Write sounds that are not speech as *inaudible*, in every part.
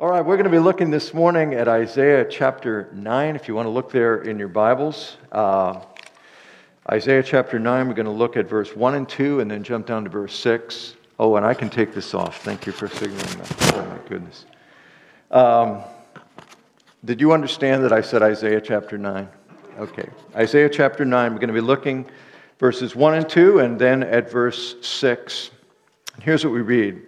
All right, we're going to be looking this morning at Isaiah chapter 9, if you want to look there in your Bibles. Uh, Isaiah chapter 9, we're going to look at verse 1 and 2 and then jump down to verse 6. Oh, and I can take this off. Thank you for signaling that. Oh, my goodness. Um, did you understand that I said Isaiah chapter 9? Okay. Isaiah chapter 9, we're going to be looking verses 1 and 2 and then at verse 6. And here's what we read.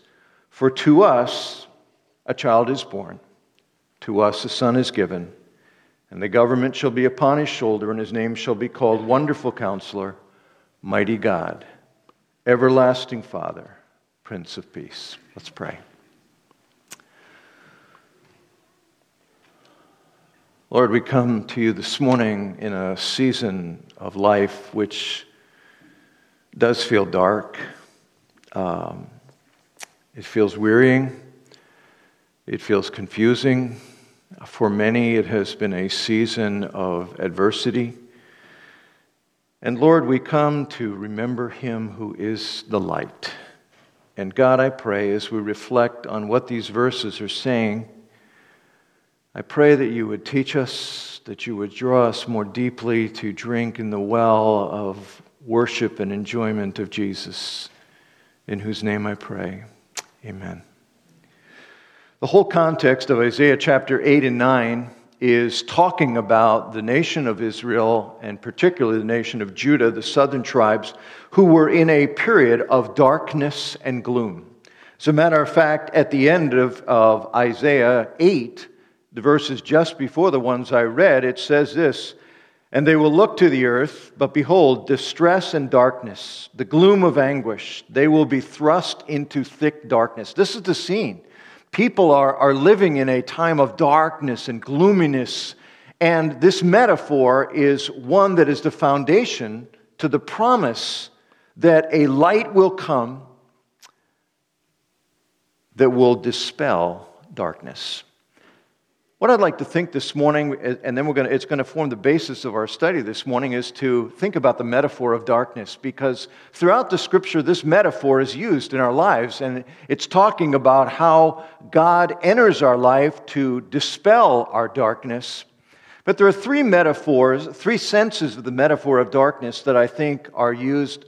For to us a child is born, to us a son is given, and the government shall be upon his shoulder, and his name shall be called Wonderful Counselor, Mighty God, Everlasting Father, Prince of Peace. Let's pray. Lord, we come to you this morning in a season of life which does feel dark. Um, it feels wearying. It feels confusing. For many, it has been a season of adversity. And Lord, we come to remember Him who is the light. And God, I pray, as we reflect on what these verses are saying, I pray that you would teach us, that you would draw us more deeply to drink in the well of worship and enjoyment of Jesus, in whose name I pray. Amen. The whole context of Isaiah chapter 8 and 9 is talking about the nation of Israel, and particularly the nation of Judah, the southern tribes, who were in a period of darkness and gloom. As a matter of fact, at the end of, of Isaiah 8, the verses just before the ones I read, it says this and they will look to the earth, but behold, distress and darkness, the gloom of anguish. They will be thrust into thick darkness. This is the scene. People are, are living in a time of darkness and gloominess. And this metaphor is one that is the foundation to the promise that a light will come that will dispel darkness. What I'd like to think this morning, and then we're going to, it's going to form the basis of our study this morning, is to think about the metaphor of darkness. Because throughout the scripture, this metaphor is used in our lives, and it's talking about how God enters our life to dispel our darkness. But there are three metaphors, three senses of the metaphor of darkness that I think are used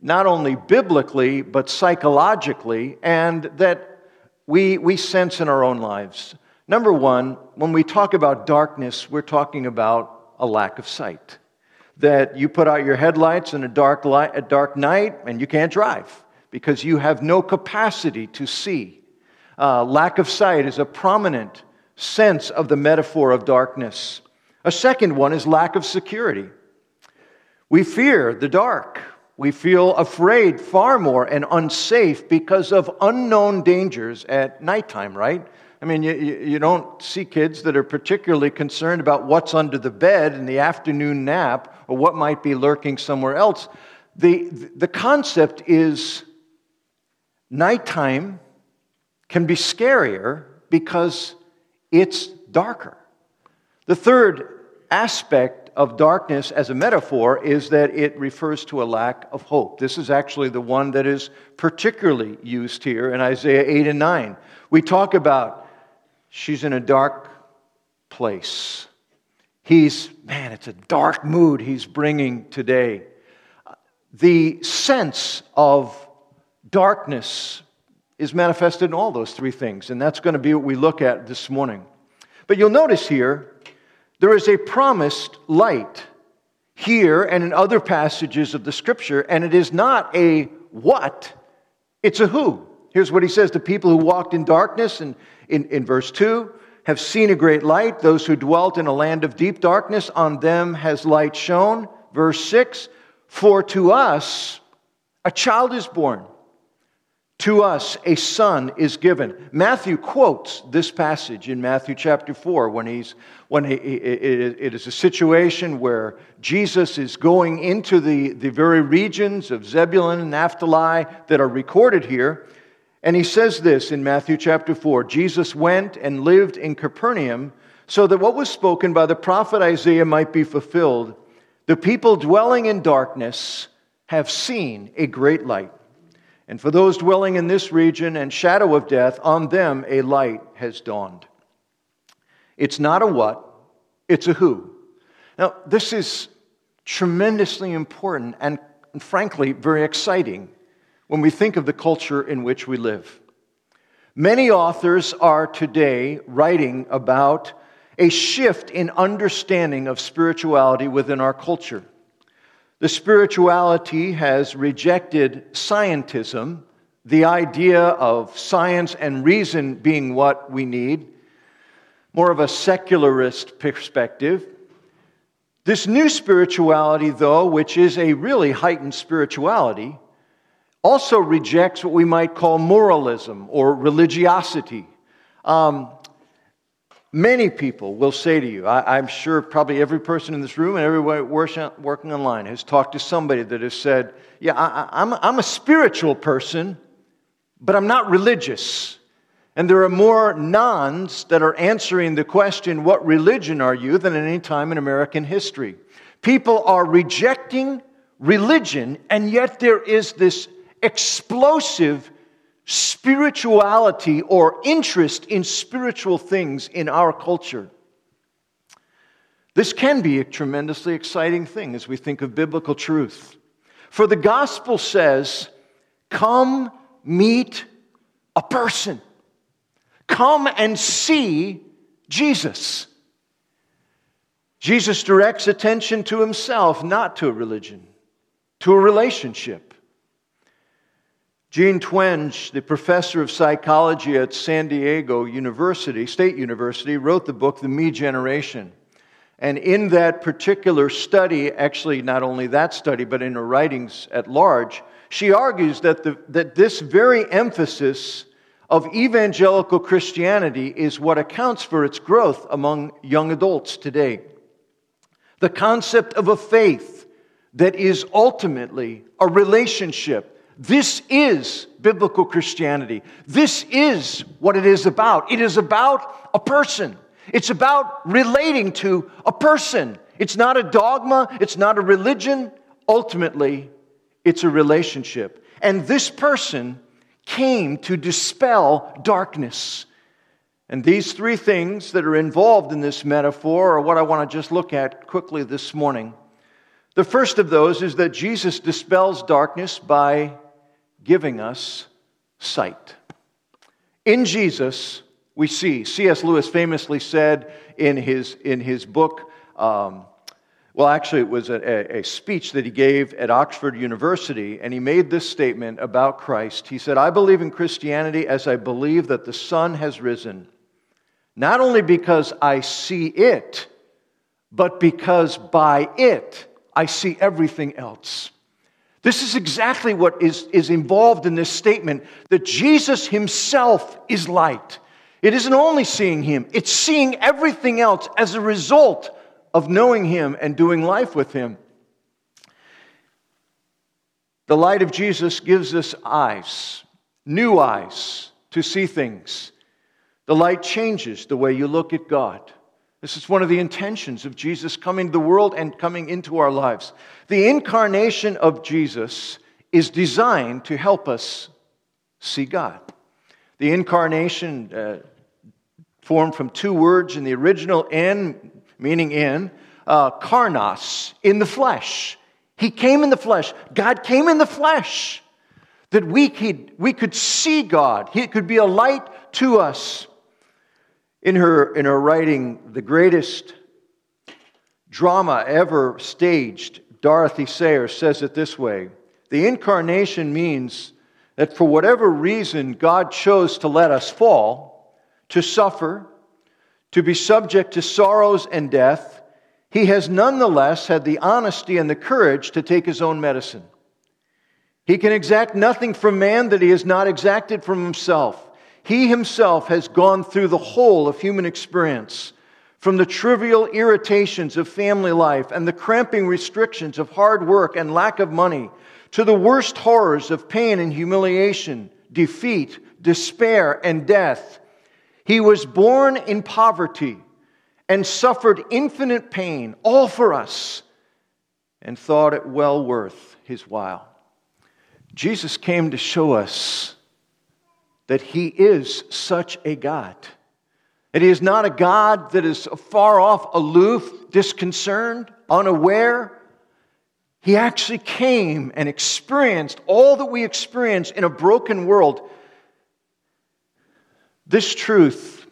not only biblically, but psychologically, and that we, we sense in our own lives. Number one, when we talk about darkness, we're talking about a lack of sight. That you put out your headlights in a dark, light, a dark night and you can't drive because you have no capacity to see. Uh, lack of sight is a prominent sense of the metaphor of darkness. A second one is lack of security. We fear the dark. We feel afraid far more and unsafe because of unknown dangers at nighttime, right? I mean, you, you don't see kids that are particularly concerned about what's under the bed in the afternoon nap or what might be lurking somewhere else. The, the concept is nighttime can be scarier because it's darker. The third aspect of darkness as a metaphor is that it refers to a lack of hope. This is actually the one that is particularly used here in Isaiah 8 and 9. We talk about She's in a dark place. He's, man, it's a dark mood he's bringing today. The sense of darkness is manifested in all those three things, and that's going to be what we look at this morning. But you'll notice here, there is a promised light here and in other passages of the scripture, and it is not a what, it's a who. Here's what he says The people who walked in darkness and in, in verse 2 have seen a great light. Those who dwelt in a land of deep darkness, on them has light shone. Verse 6 For to us a child is born, To us a son is given. Matthew quotes this passage in Matthew chapter 4 when he's when he, it, it is a situation where Jesus is going into the, the very regions of Zebulun and Naphtali that are recorded here. And he says this in Matthew chapter 4 Jesus went and lived in Capernaum so that what was spoken by the prophet Isaiah might be fulfilled. The people dwelling in darkness have seen a great light. And for those dwelling in this region and shadow of death, on them a light has dawned. It's not a what, it's a who. Now, this is tremendously important and, frankly, very exciting when we think of the culture in which we live. Many authors are today writing about a shift in understanding of spirituality within our culture. The spirituality has rejected scientism, the idea of science and reason being what we need, more of a secularist perspective. This new spirituality, though, which is a really heightened spirituality, also rejects what we might call moralism or religiosity. Um, Many people will say to you, I, am sure probably every person in this room and everybody working online has talked to somebody that has said, Yeah, I, I'm, I'm a spiritual person, but I'm not religious. And there are more nones that are answering the question, What religion are you? than at any time in American history. People are rejecting religion, and yet there is this explosive spirituality or interest in spiritual things in our culture. This can be a tremendously exciting thing as we think of biblical truth. For the gospel says, Come meet a person, come and see Jesus. Jesus directs attention to himself, not to a religion, to a relationship. Jean Twenge, the professor of psychology at San Diego University, State University, wrote the book The Me Generation. And in that particular study, actually, not only that study, but in her writings at large, she argues that, the, that this very emphasis of evangelical Christianity is what accounts for its growth among young adults today. The concept of a faith that is ultimately a relationship this is biblical Christianity. This is what it is about. It is about a person. It's about relating to a person. It's not a dogma, it's not a religion. Ultimately, it's a relationship. And this person came to dispel darkness. And these three things that are involved in this metaphor are what I want to just look at quickly this morning. The first of those is that Jesus dispels darkness by giving us sight. In Jesus, we see. C.S. Lewis famously said in his, in his book, um, well, actually, it was a, a, speech that he gave at Oxford University, and he made this statement about Christ. He said, I believe in Christianity as I believe that the sun has risen, not only because I see it, but because by it I see everything else. This is exactly what is, is involved in this statement that Jesus himself is light. It isn't only seeing him, it's seeing everything else as a result of knowing him and doing life with him. The light of Jesus gives us eyes, new eyes to see things. The light changes the way you look at God. This is one of the intentions of Jesus coming to the world and coming into our lives. The incarnation of Jesus is designed to help us see God. The incarnation uh, formed from two words in the original in, meaning in, uh, karnos, in the flesh. He came in the flesh. God came in the flesh that we could, we could see God. He could be a light to us. In her, in her writing, The Greatest Drama Ever Staged, Dorothy Sayers says it this way The incarnation means that for whatever reason God chose to let us fall, to suffer, to be subject to sorrows and death, he has nonetheless had the honesty and the courage to take his own medicine. He can exact nothing from man that he has not exacted from himself. He himself has gone through the whole of human experience, from the trivial irritations of family life and the cramping restrictions of hard work and lack of money, to the worst horrors of pain and humiliation, defeat, despair, and death. He was born in poverty and suffered infinite pain, all for us, and thought it well worth his while. Jesus came to show us that he is such a God. That he is not a God that is far off, aloof, disconcerted, unaware. He actually came and experienced all that we experience in a broken world. This truth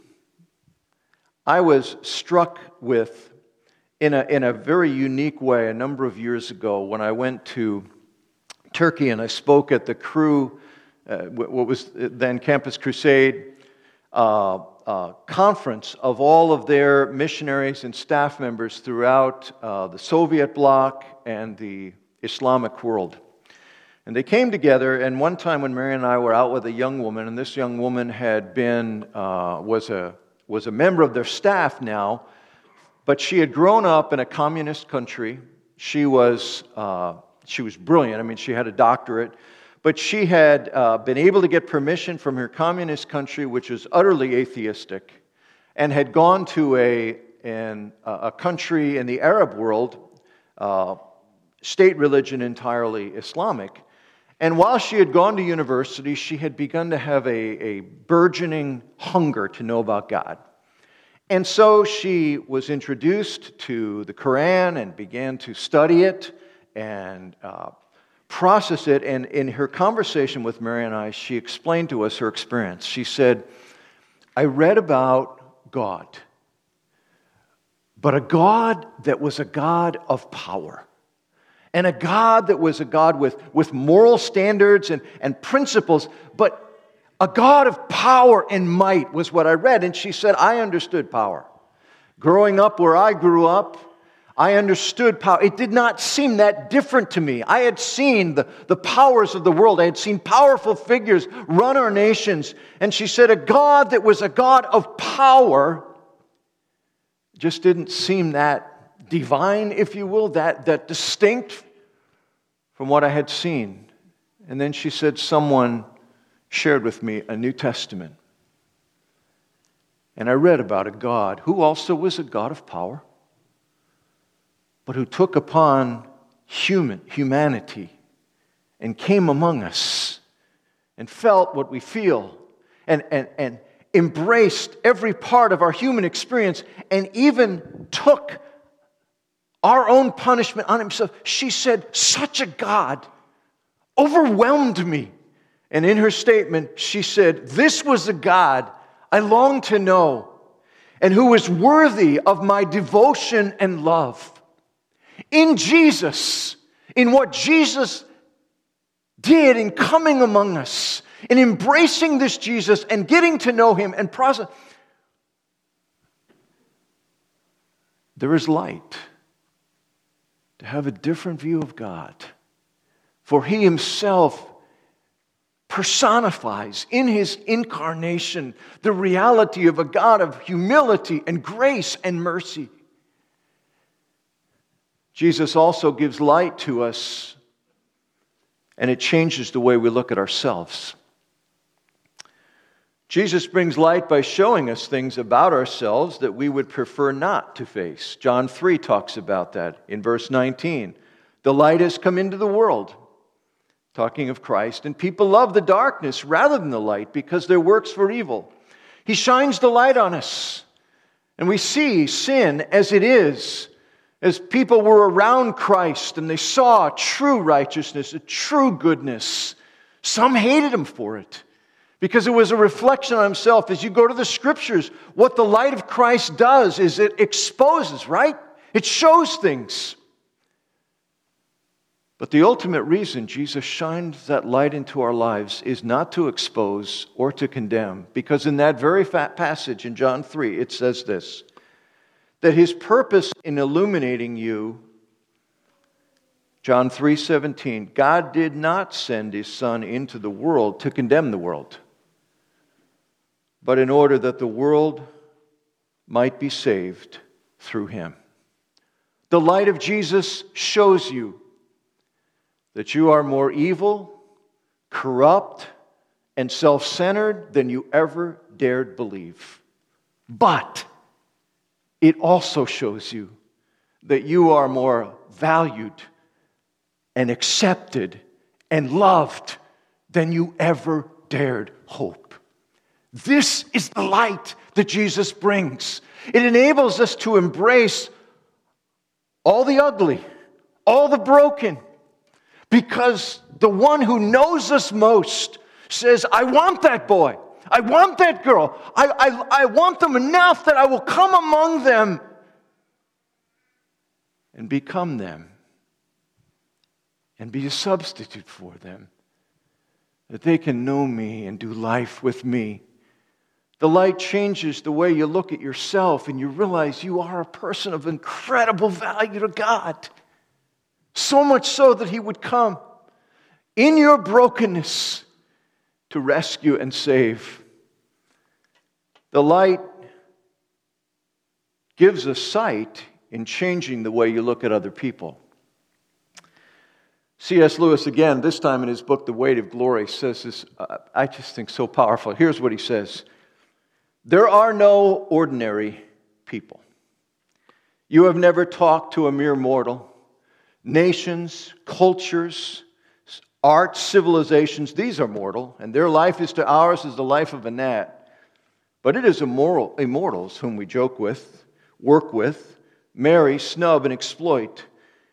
I was struck with in a, in a very unique way a number of years ago when I went to Turkey, and I spoke at the uh, what was then Campus Crusade uh, uh, conference of all of their missionaries and staff members throughout uh, the Soviet bloc and the Islamic world. And they came together, and one time when Mary and I were out with a young woman, and this young woman had been, uh, was, a, was a member of their staff now, but she had grown up in a communist country. She was uh, she was brilliant. I mean, she had a doctorate. But she had uh, been able to get permission from her communist country, which was utterly atheistic, and had gone to a, an, a country in the Arab world, uh, state religion entirely Islamic. And while she had gone to university, she had begun to have a, a burgeoning hunger to know about God. And so she was introduced to the Quran and began to study it and uh, process it. And in her conversation with Mary and I, she explained to us her experience. She said, I read about God, but a God that was a God of power. And a God that was a God with, with moral standards and, and principles, but a God of power and might was what I read. And she said, I understood power. Growing up where I grew up, I understood power. It did not seem that different to me. I had seen the, the powers of the world. I had seen powerful figures run our nations. And she said, a God that was a God of power just didn't seem that divine, if you will, that, that distinct from what I had seen. And then she said, someone shared with me a New Testament. And I read about a God who also was a God of power but who took upon human humanity and came among us and felt what we feel and, and, and embraced every part of our human experience and even took our own punishment on himself. She said, Such a God overwhelmed me. And in her statement, she said, This was the God I long to know and who is worthy of my devotion and love in Jesus, in what Jesus did in coming among us, in embracing this Jesus and getting to know him and process. There is light to have a different view of God. For he himself personifies in his incarnation the reality of a God of humility and grace and mercy. Jesus also gives light to us, and it changes the way we look at ourselves. Jesus brings light by showing us things about ourselves that we would prefer not to face. John 3 talks about that in verse 19. The light has come into the world, talking of Christ, and people love the darkness rather than the light because their works were evil. He shines the light on us, and we see sin as it is as people were around Christ and they saw true righteousness, a true goodness, some hated him for it because it was a reflection on himself. As you go to the scriptures, what the light of Christ does is it exposes, right? It shows things. But the ultimate reason Jesus shines that light into our lives is not to expose or to condemn, because in that very passage in John 3, it says this that his purpose in illuminating you John 3:17 God did not send his son into the world to condemn the world but in order that the world might be saved through him. The light of Jesus shows you that you are more evil, corrupt, and self centered than you ever dared believe. But it also shows you that you are more valued and accepted and loved than you ever dared hope. This is the light that Jesus brings. It enables us to embrace all the ugly, all the broken, because the one who knows us most says, I want that boy. I want that girl. I, I, I want them enough that I will come among them and become them and be a substitute for them, that they can know me and do life with me. The light changes the way you look at yourself, and you realize you are a person of incredible value to God. So much so that He would come in your brokenness to rescue and save. The light gives us sight in changing the way you look at other people. C.S. Lewis, again, this time in his book, The Weight of Glory, says this, uh, I just think so powerful. Here's what he says There are no ordinary people. You have never talked to a mere mortal. Nations, cultures, arts, civilizations, these are mortal, and their life is to ours as the life of a gnat. But it is immoral, immortals whom we joke with, work with, marry, snub, and exploit.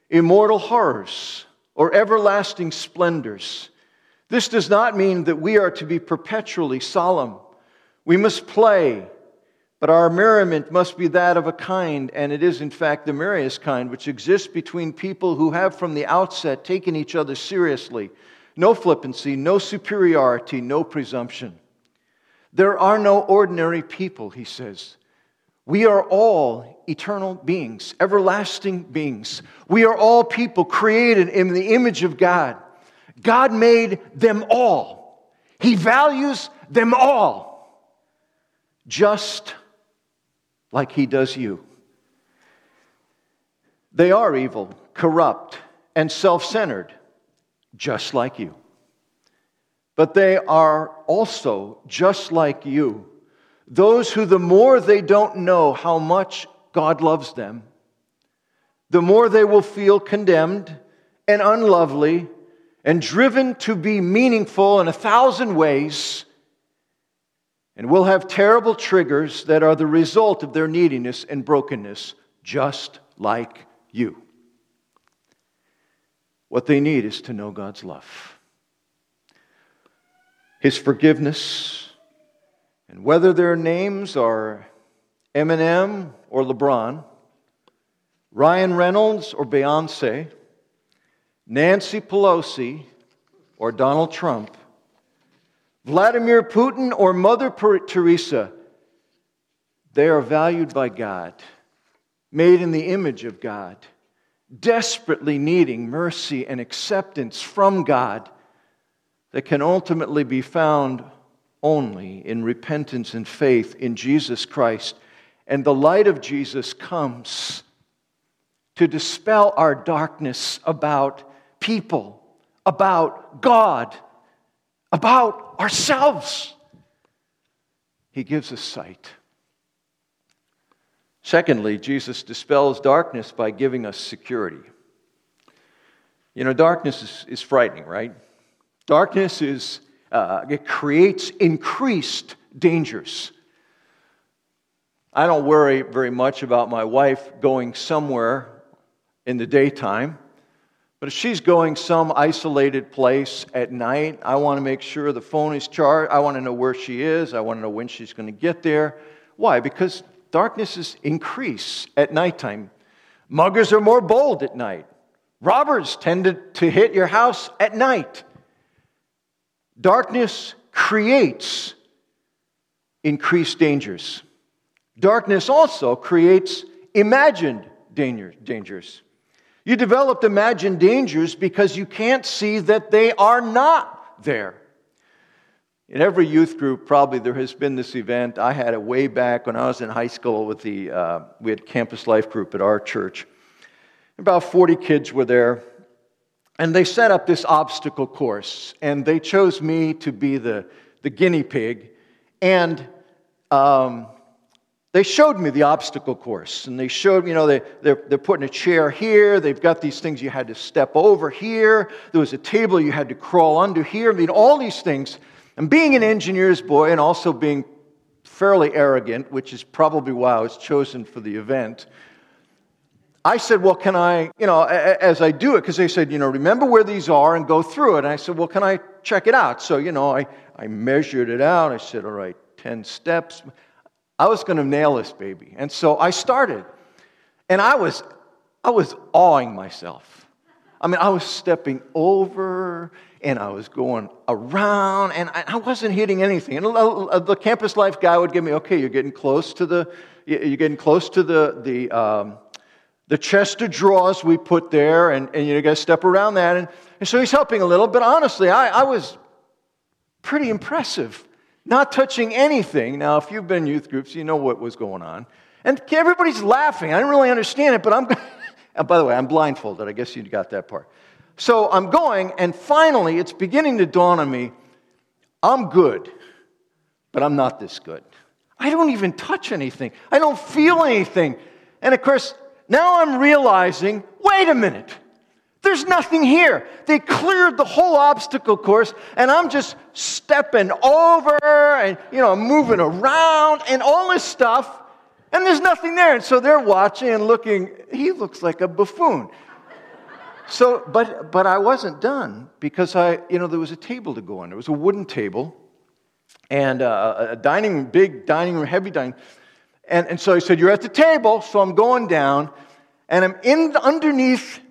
Immortal horrors or everlasting splendors. This does not mean that we are to be perpetually solemn. We must play, but our merriment must be that of a kind, and it is in fact the merriest kind, which exists between people who have from the outset taken each other seriously. No flippancy, no superiority, no presumption. There are no ordinary people, he says. We are all eternal beings, everlasting beings. We are all people created in the image of God. God made them all. He values them all, just like He does you. They are evil, corrupt, and self centered, just like you. But they are also, just like you, those who, the more they don't know how much God loves them, the more they will feel condemned and unlovely and driven to be meaningful in a thousand ways, and will have terrible triggers that are the result of their neediness and brokenness, just like you. What they need is to know God's love, His forgiveness and whether their names are Eminem or LeBron, Ryan Reynolds or Beyonce, Nancy Pelosi or Donald Trump, Vladimir Putin or Mother Teresa, they are valued by God, made in the image of God, desperately needing mercy and acceptance from God that can ultimately be found only in repentance and faith in Jesus Christ. And the light of Jesus comes to dispel our darkness about people, about God, about ourselves. He gives us sight. Secondly, Jesus dispels darkness by giving us security. You know, darkness is, is frightening, right? Darkness is uh, it creates increased dangers. I don't worry very much about my wife going somewhere in the daytime, but if she's going some isolated place at night, I want to make sure the phone is charged. I want to know where she is. I want to know when she's going to get there. Why? Because darknesses increase at nighttime. Muggers are more bold at night. Robbers tend to hit your house at night. Darkness creates increased dangers. Darkness also creates imagined dangers. You developed imagined dangers because you can't see that they are not there. In every youth group, probably there has been this event. I had it way back when I was in high school with the, uh, we had campus life group at our church. About 40 kids were there. And they set up this obstacle course. And they chose me to be the, the guinea pig. And um, they showed me the obstacle course and they showed me, you know they, they're, they're putting a chair here they've got these things you had to step over here there was a table you had to crawl under here i mean all these things. And being an engineer's boy and also being fairly arrogant which is probably why i was chosen for the event i said well can i you know as i do it because they said you know remember where these are and go through it. And i said well can i check it out? So you know i, I measured it out i said all right 10 steps I was going to nail this baby. And so I started. And I was, I was awing myself. I mean, I was stepping over and I was going around and I wasn't hitting anything. And the campus life guy would give me, okay, you're getting close to the, you're getting close to the, the, um, the chest of drawers we put there and, and you got to step around that. And, and so he's helping a little, but honestly, I, I was pretty impressive not touching anything. Now, if you've been in youth groups, you know what was going on. And everybody's laughing. I didn't really understand it, but I'm. *laughs* and by the way, I'm blindfolded. I guess you got that part. So I'm going, and finally, it's beginning to dawn on me I'm good, but I'm not this good. I don't even touch anything, I don't feel anything. And of course, now I'm realizing wait a minute. There's nothing here. They cleared the whole obstacle course, and I'm just stepping over and, you know, moving around and all this stuff, and there's nothing there. And so they're watching and looking. He looks like a buffoon. So, but, but I wasn't done because I, you know, there was a table to go on. There was a wooden table and uh, a dining, big dining room, heavy dining. And, and so he said, You're at the table. So I'm going down and I'm in underneath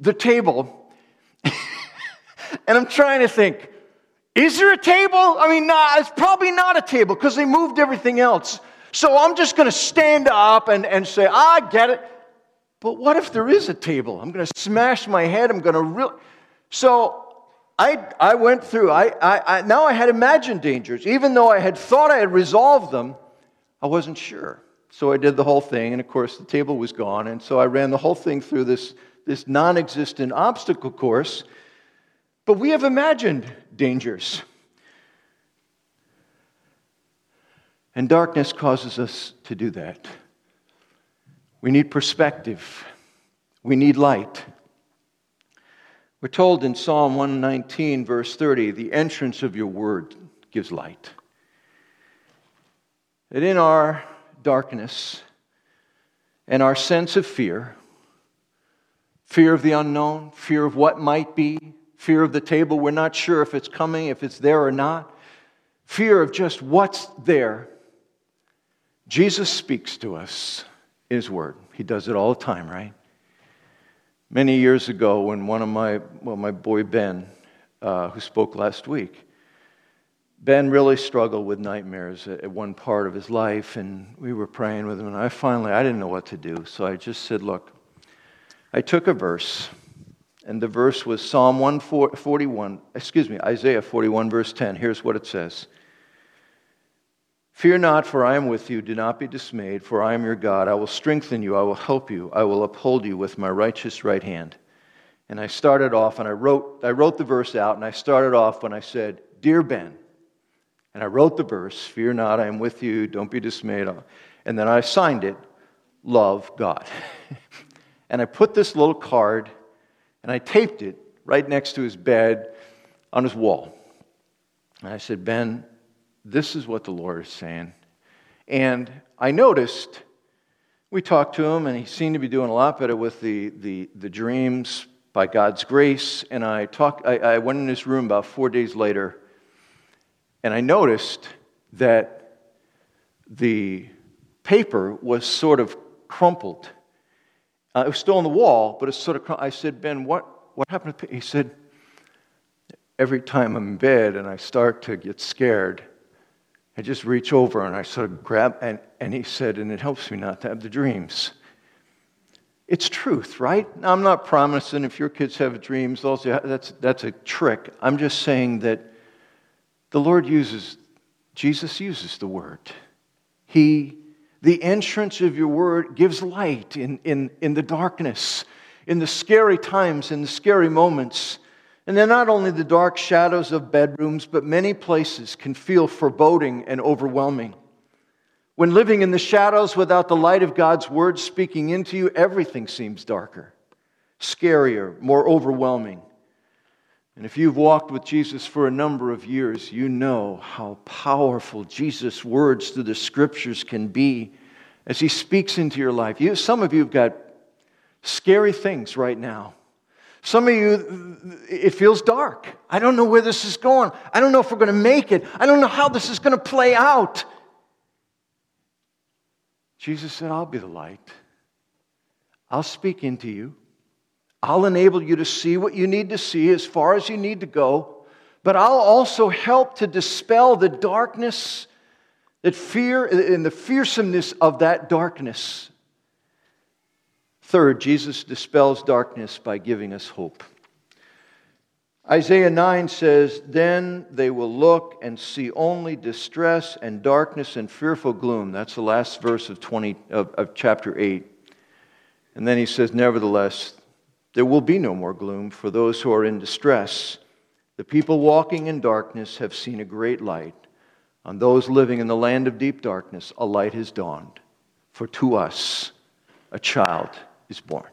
the table, *laughs* and I'm trying to think, is there a table? I mean, nah, it's probably not a table because they moved everything else. So I'm just going to stand up and, and say, ah, I get it. But what if there is a table? I'm going to smash my head. I'm going to really. So I, I went through, I, I, I, now I had imagined dangers. Even though I had thought I had resolved them, I wasn't sure. So I did the whole thing, and of course, the table was gone. And so I ran the whole thing through this this non existent obstacle course, but we have imagined dangers. And darkness causes us to do that. We need perspective, we need light. We're told in Psalm 119, verse 30, the entrance of your word gives light. That in our darkness and our sense of fear, fear of the unknown, fear of what might be, fear of the table we're not sure if it's coming, if it's there or not, fear of just what's there. Jesus speaks to us in His Word. He does it all the time, right? Many years ago, when one of my, well, my boy Ben, uh, who spoke last week, Ben really struggled with nightmares at one part of his life, and we were praying with him. And I finally, I didn't know what to do, so I just said, "Look, I took a verse, and the verse was Psalm 141, excuse me, Isaiah 41, verse 10. Here's what it says Fear not, for I am with you. Do not be dismayed, for I am your God. I will strengthen you. I will help you. I will uphold you with my righteous right hand. And I started off, and I wrote, I wrote the verse out, and I started off when I said, Dear Ben. And I wrote the verse, Fear not, I am with you. Don't be dismayed. And then I signed it, Love God. *laughs* And I put this little card and I taped it right next to his bed on his wall. And I said, Ben, this is what the Lord is saying. And I noticed, we talked to him, and he seemed to be doing a lot better with the, the, the dreams by God's grace. And I, talked, I, I went in his room about four days later, and I noticed that the paper was sort of crumpled uh, it was still on the wall, but it's sort of. I said, Ben, what, what happened? To He said, every time I'm in bed and I start to get scared, I just reach over and I sort of grab, and, and he said, and it helps me not to have the dreams. It's truth, right? Now, I'm not promising if your kids have dreams, that's, that's a trick. I'm just saying that the Lord uses, Jesus uses the word. He, the entrance of your word gives light in, in, in the darkness, in the scary times, in the scary moments. And then not only the dark shadows of bedrooms, but many places can feel foreboding and overwhelming. When living in the shadows without the light of God's word speaking into you, everything seems darker, scarier, more overwhelming. And if you've walked with Jesus for a number of years, you know how powerful Jesus' words through the scriptures can be as he speaks into your life. You, some of you have got scary things right now. Some of you, it feels dark. I don't know where this is going. I don't know if we're going to make it. I don't know how this is going to play out. Jesus said, I'll be the light. I'll speak into you. I'll enable you to see what you need to see as far as you need to go. But I'll also help to dispel the darkness, that fear, and the fearsomeness of that darkness. Third, Jesus dispels darkness by giving us hope. Isaiah 9 says, Then they will look and see only distress and darkness and fearful gloom. That's the last verse of, 20, of, of chapter 8. And then he says, Nevertheless, there will be no more gloom for those who are in distress. The people walking in darkness have seen a great light. On those living in the land of deep darkness, a light has dawned. For to us, a child is born.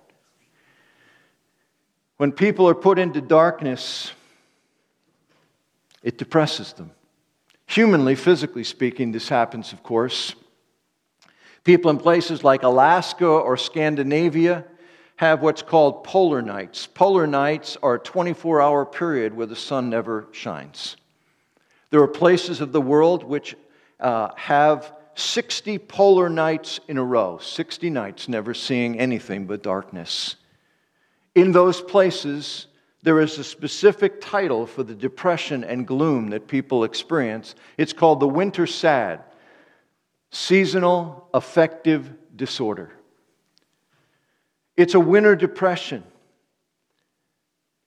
When people are put into darkness, it depresses them. Humanly, physically speaking, this happens, of course. People in places like Alaska or Scandinavia have what's called polar nights. Polar nights are a 24 hour period where the sun never shines. There are places of the world which uh, have 60 polar nights in a row, 60 nights never seeing anything but darkness. In those places, there is a specific title for the depression and gloom that people experience. It's called the winter sad, seasonal affective disorder. It's a winter depression.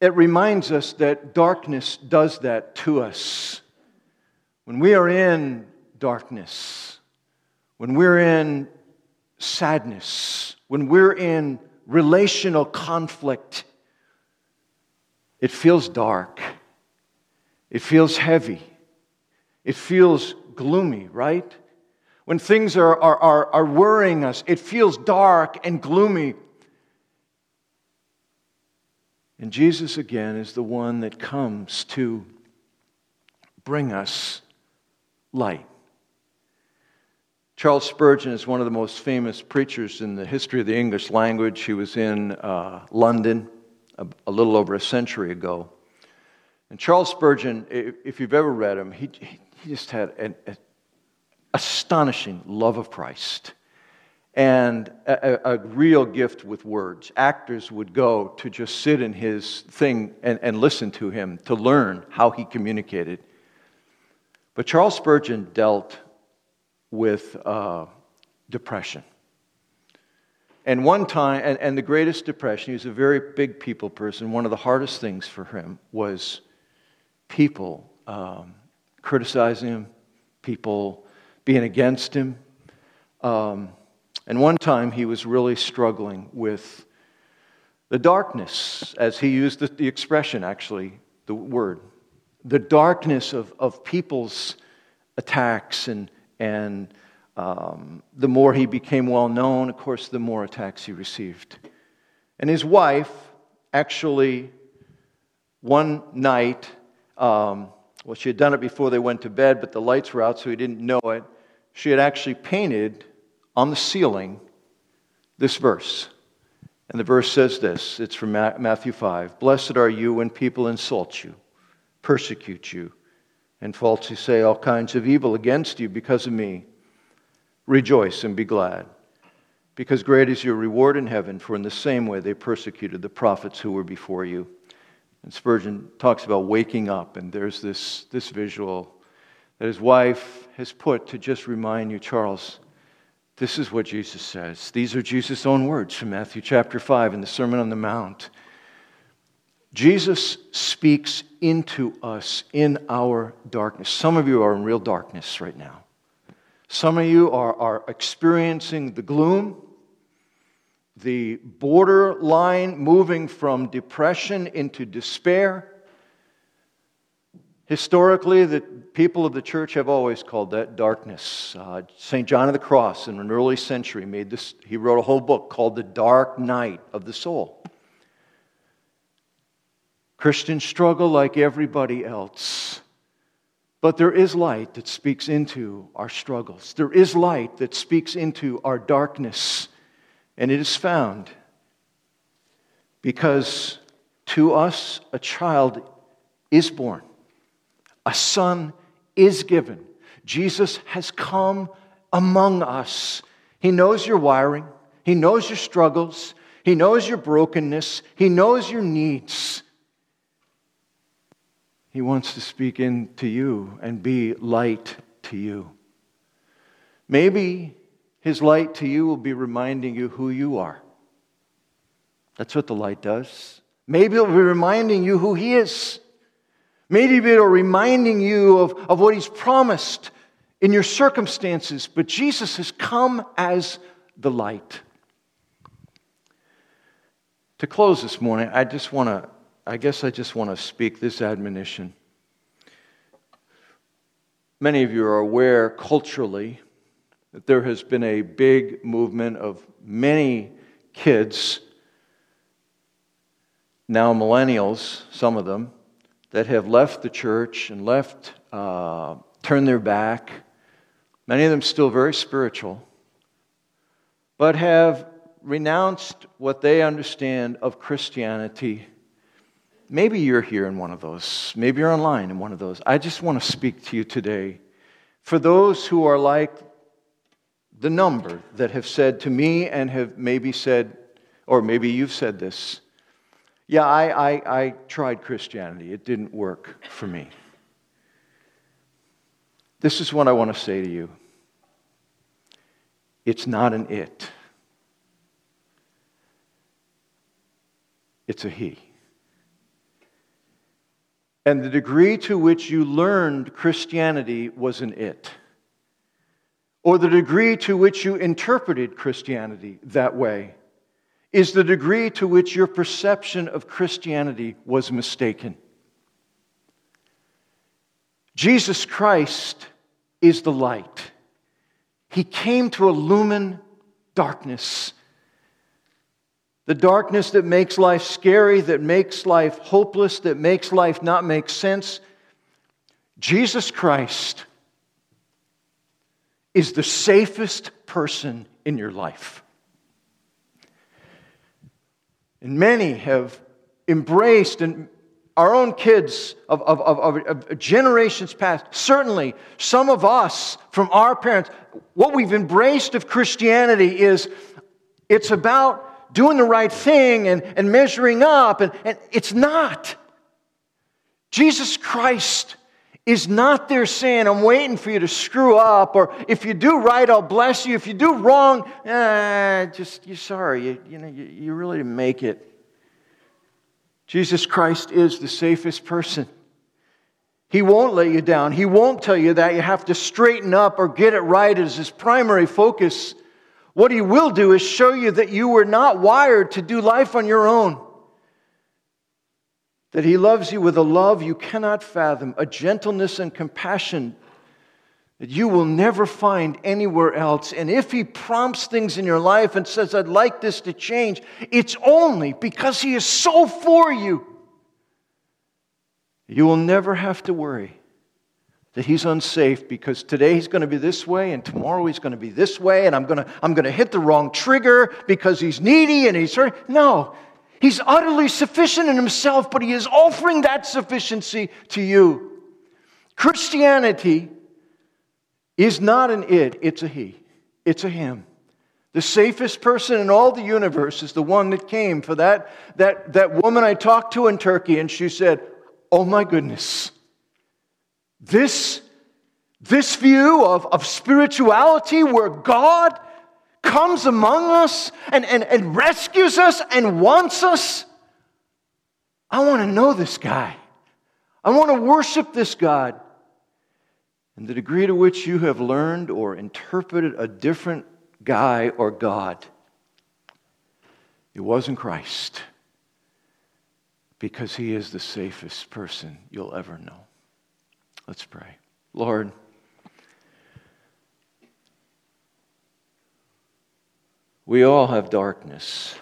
It reminds us that darkness does that to us. When we are in darkness, when we're in sadness, when we're in relational conflict, it feels dark. It feels heavy. It feels gloomy, right? When things are, are, are, are worrying us, it feels dark and gloomy. And Jesus, again, is the one that comes to bring us light. Charles Spurgeon is one of the most famous preachers in the history of the English language. He was in uh, London a, a, little over a century ago. And Charles Spurgeon, if you've ever read him, he, he just had an, an astonishing love of Christ and a, a, real gift with words. Actors would go to just sit in his thing and, and listen to him to learn how he communicated. But Charles Spurgeon dealt with uh, depression. And one time, and, and the greatest depression, he was a very big people person. One of the hardest things for him was people um, criticizing him, people being against him. Um, and one time he was really struggling with the darkness, as he used the, the expression, actually, the word, the darkness of, of people's attacks and and um, the more he became well known, of course, the more attacks he received. And his wife actually, one night, um, well, she had done it before they went to bed, but the lights were out, so he didn't know it. She had actually painted on the ceiling this verse. And the verse says this it's from Matthew 5 Blessed are you when people insult you, persecute you and falsely say all kinds of evil against you because of me. Rejoice and be glad, because great is your reward in heaven, for in the same way they persecuted the prophets who were before you. And Spurgeon talks about waking up, and there's this, this visual that his wife has put to just remind you, Charles, This is what Jesus says. These are Jesus' own words from Matthew chapter 5 in the Sermon on the Mount. Jesus speaks into us in our darkness. Some of you are in real darkness right now. Some of you are, are experiencing the gloom, the borderline moving from depression into despair. Historically, the people of the church have always called that darkness. Uh, St. John of the Cross, in an early century, made this, he wrote a whole book called The Dark Night of the Soul. Christians struggle like everybody else. But there is light that speaks into our struggles. There is light that speaks into our darkness. And it is found because to us a child is born a son is given. Jesus has come among us. He knows your wiring, He knows your struggles, He knows your brokenness, He knows your needs. He wants to speak into you and be light to you. Maybe His light to you will be reminding you who you are. That's what the light does. Maybe it'll be reminding you who He is. Maybe it'll reminding you of, of what he's promised in your circumstances, but Jesus has come as the light. To close this morning, I just want to, I guess I just want to speak this admonition. Many of you are aware culturally that there has been a big movement of many kids, now millennials, some of them, that have left the church and left, uh, turned their back, many of them still very spiritual, but have renounced what they understand of Christianity. Maybe you're here in one of those. Maybe you're online in one of those. I just want to speak to you today. For those who are like the number that have said to me and have maybe said, or maybe you've said this, yeah, I, I, I tried Christianity, it didn't work for me. This is what I want to say to you it's not an it, it's a he. And the degree to which you learned Christianity was an it, or the degree to which you interpreted Christianity that way is the degree to which your perception of Christianity was mistaken. Jesus Christ is the light. He came to illumine darkness. The darkness that makes life scary, that makes life hopeless, that makes life not make sense. Jesus Christ is the safest person in your life. And many have embraced, and our own kids of, of, of, of, generations past, certainly some of us from our parents, what we've embraced of Christianity is it's about doing the right thing and, and measuring up, and, and it's not. Jesus Christ is not there saying, I'm waiting for you to screw up, or if you do right, I'll bless you. If you do wrong, eh, just, you're sorry. You, you, know, you, you really didn't make it. Jesus Christ is the safest person. He won't let you down. He won't tell you that you have to straighten up or get it right as his primary focus. What he will do is show you that you were not wired to do life on your own that He loves you with a love you cannot fathom, a gentleness and compassion that you will never find anywhere else. And if He prompts things in your life and says, I'd like this to change, it's only because He is so for you. You will never have to worry that he's unsafe because today he's going to be this way and tomorrow he's going to be this way and I'm going to, I'm going to hit the wrong trigger because he's needy and he's hurt. No, He's utterly sufficient in himself, but he is offering that sufficiency to you. Christianity is not an it, it's a he, it's a him. The safest person in all the universe is the one that came for that, that, that woman I talked to in Turkey, and she said, Oh my goodness, this, this view of, of spirituality where God comes among us and, and, and rescues us and wants us. I want to know this guy. I want to worship this God. And the degree to which you have learned or interpreted a different guy or God, it wasn't Christ because he is the safest person you'll ever know. Let's pray. Lord, we all have darkness.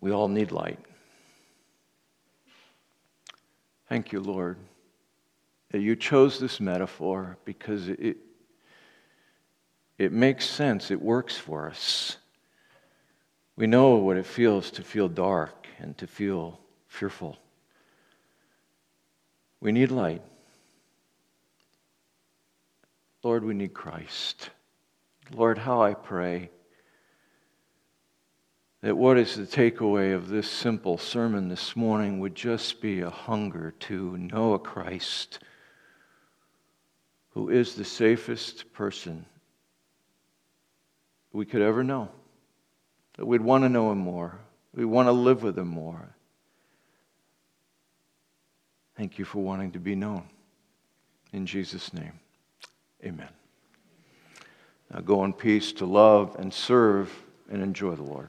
We all need light. Thank you, Lord, that you chose this metaphor because it, it makes sense, it works for us. We know what it feels to feel dark and to feel fearful. We need light. Lord, we need Christ. Lord, how I pray that what is the takeaway of this simple sermon this morning would just be a hunger to know a Christ who is the safest person we could ever know. That we'd want to know him more. We want to live with him more. Thank you for wanting to be known. In Jesus' name, amen. Now go in peace to love and serve and enjoy the Lord.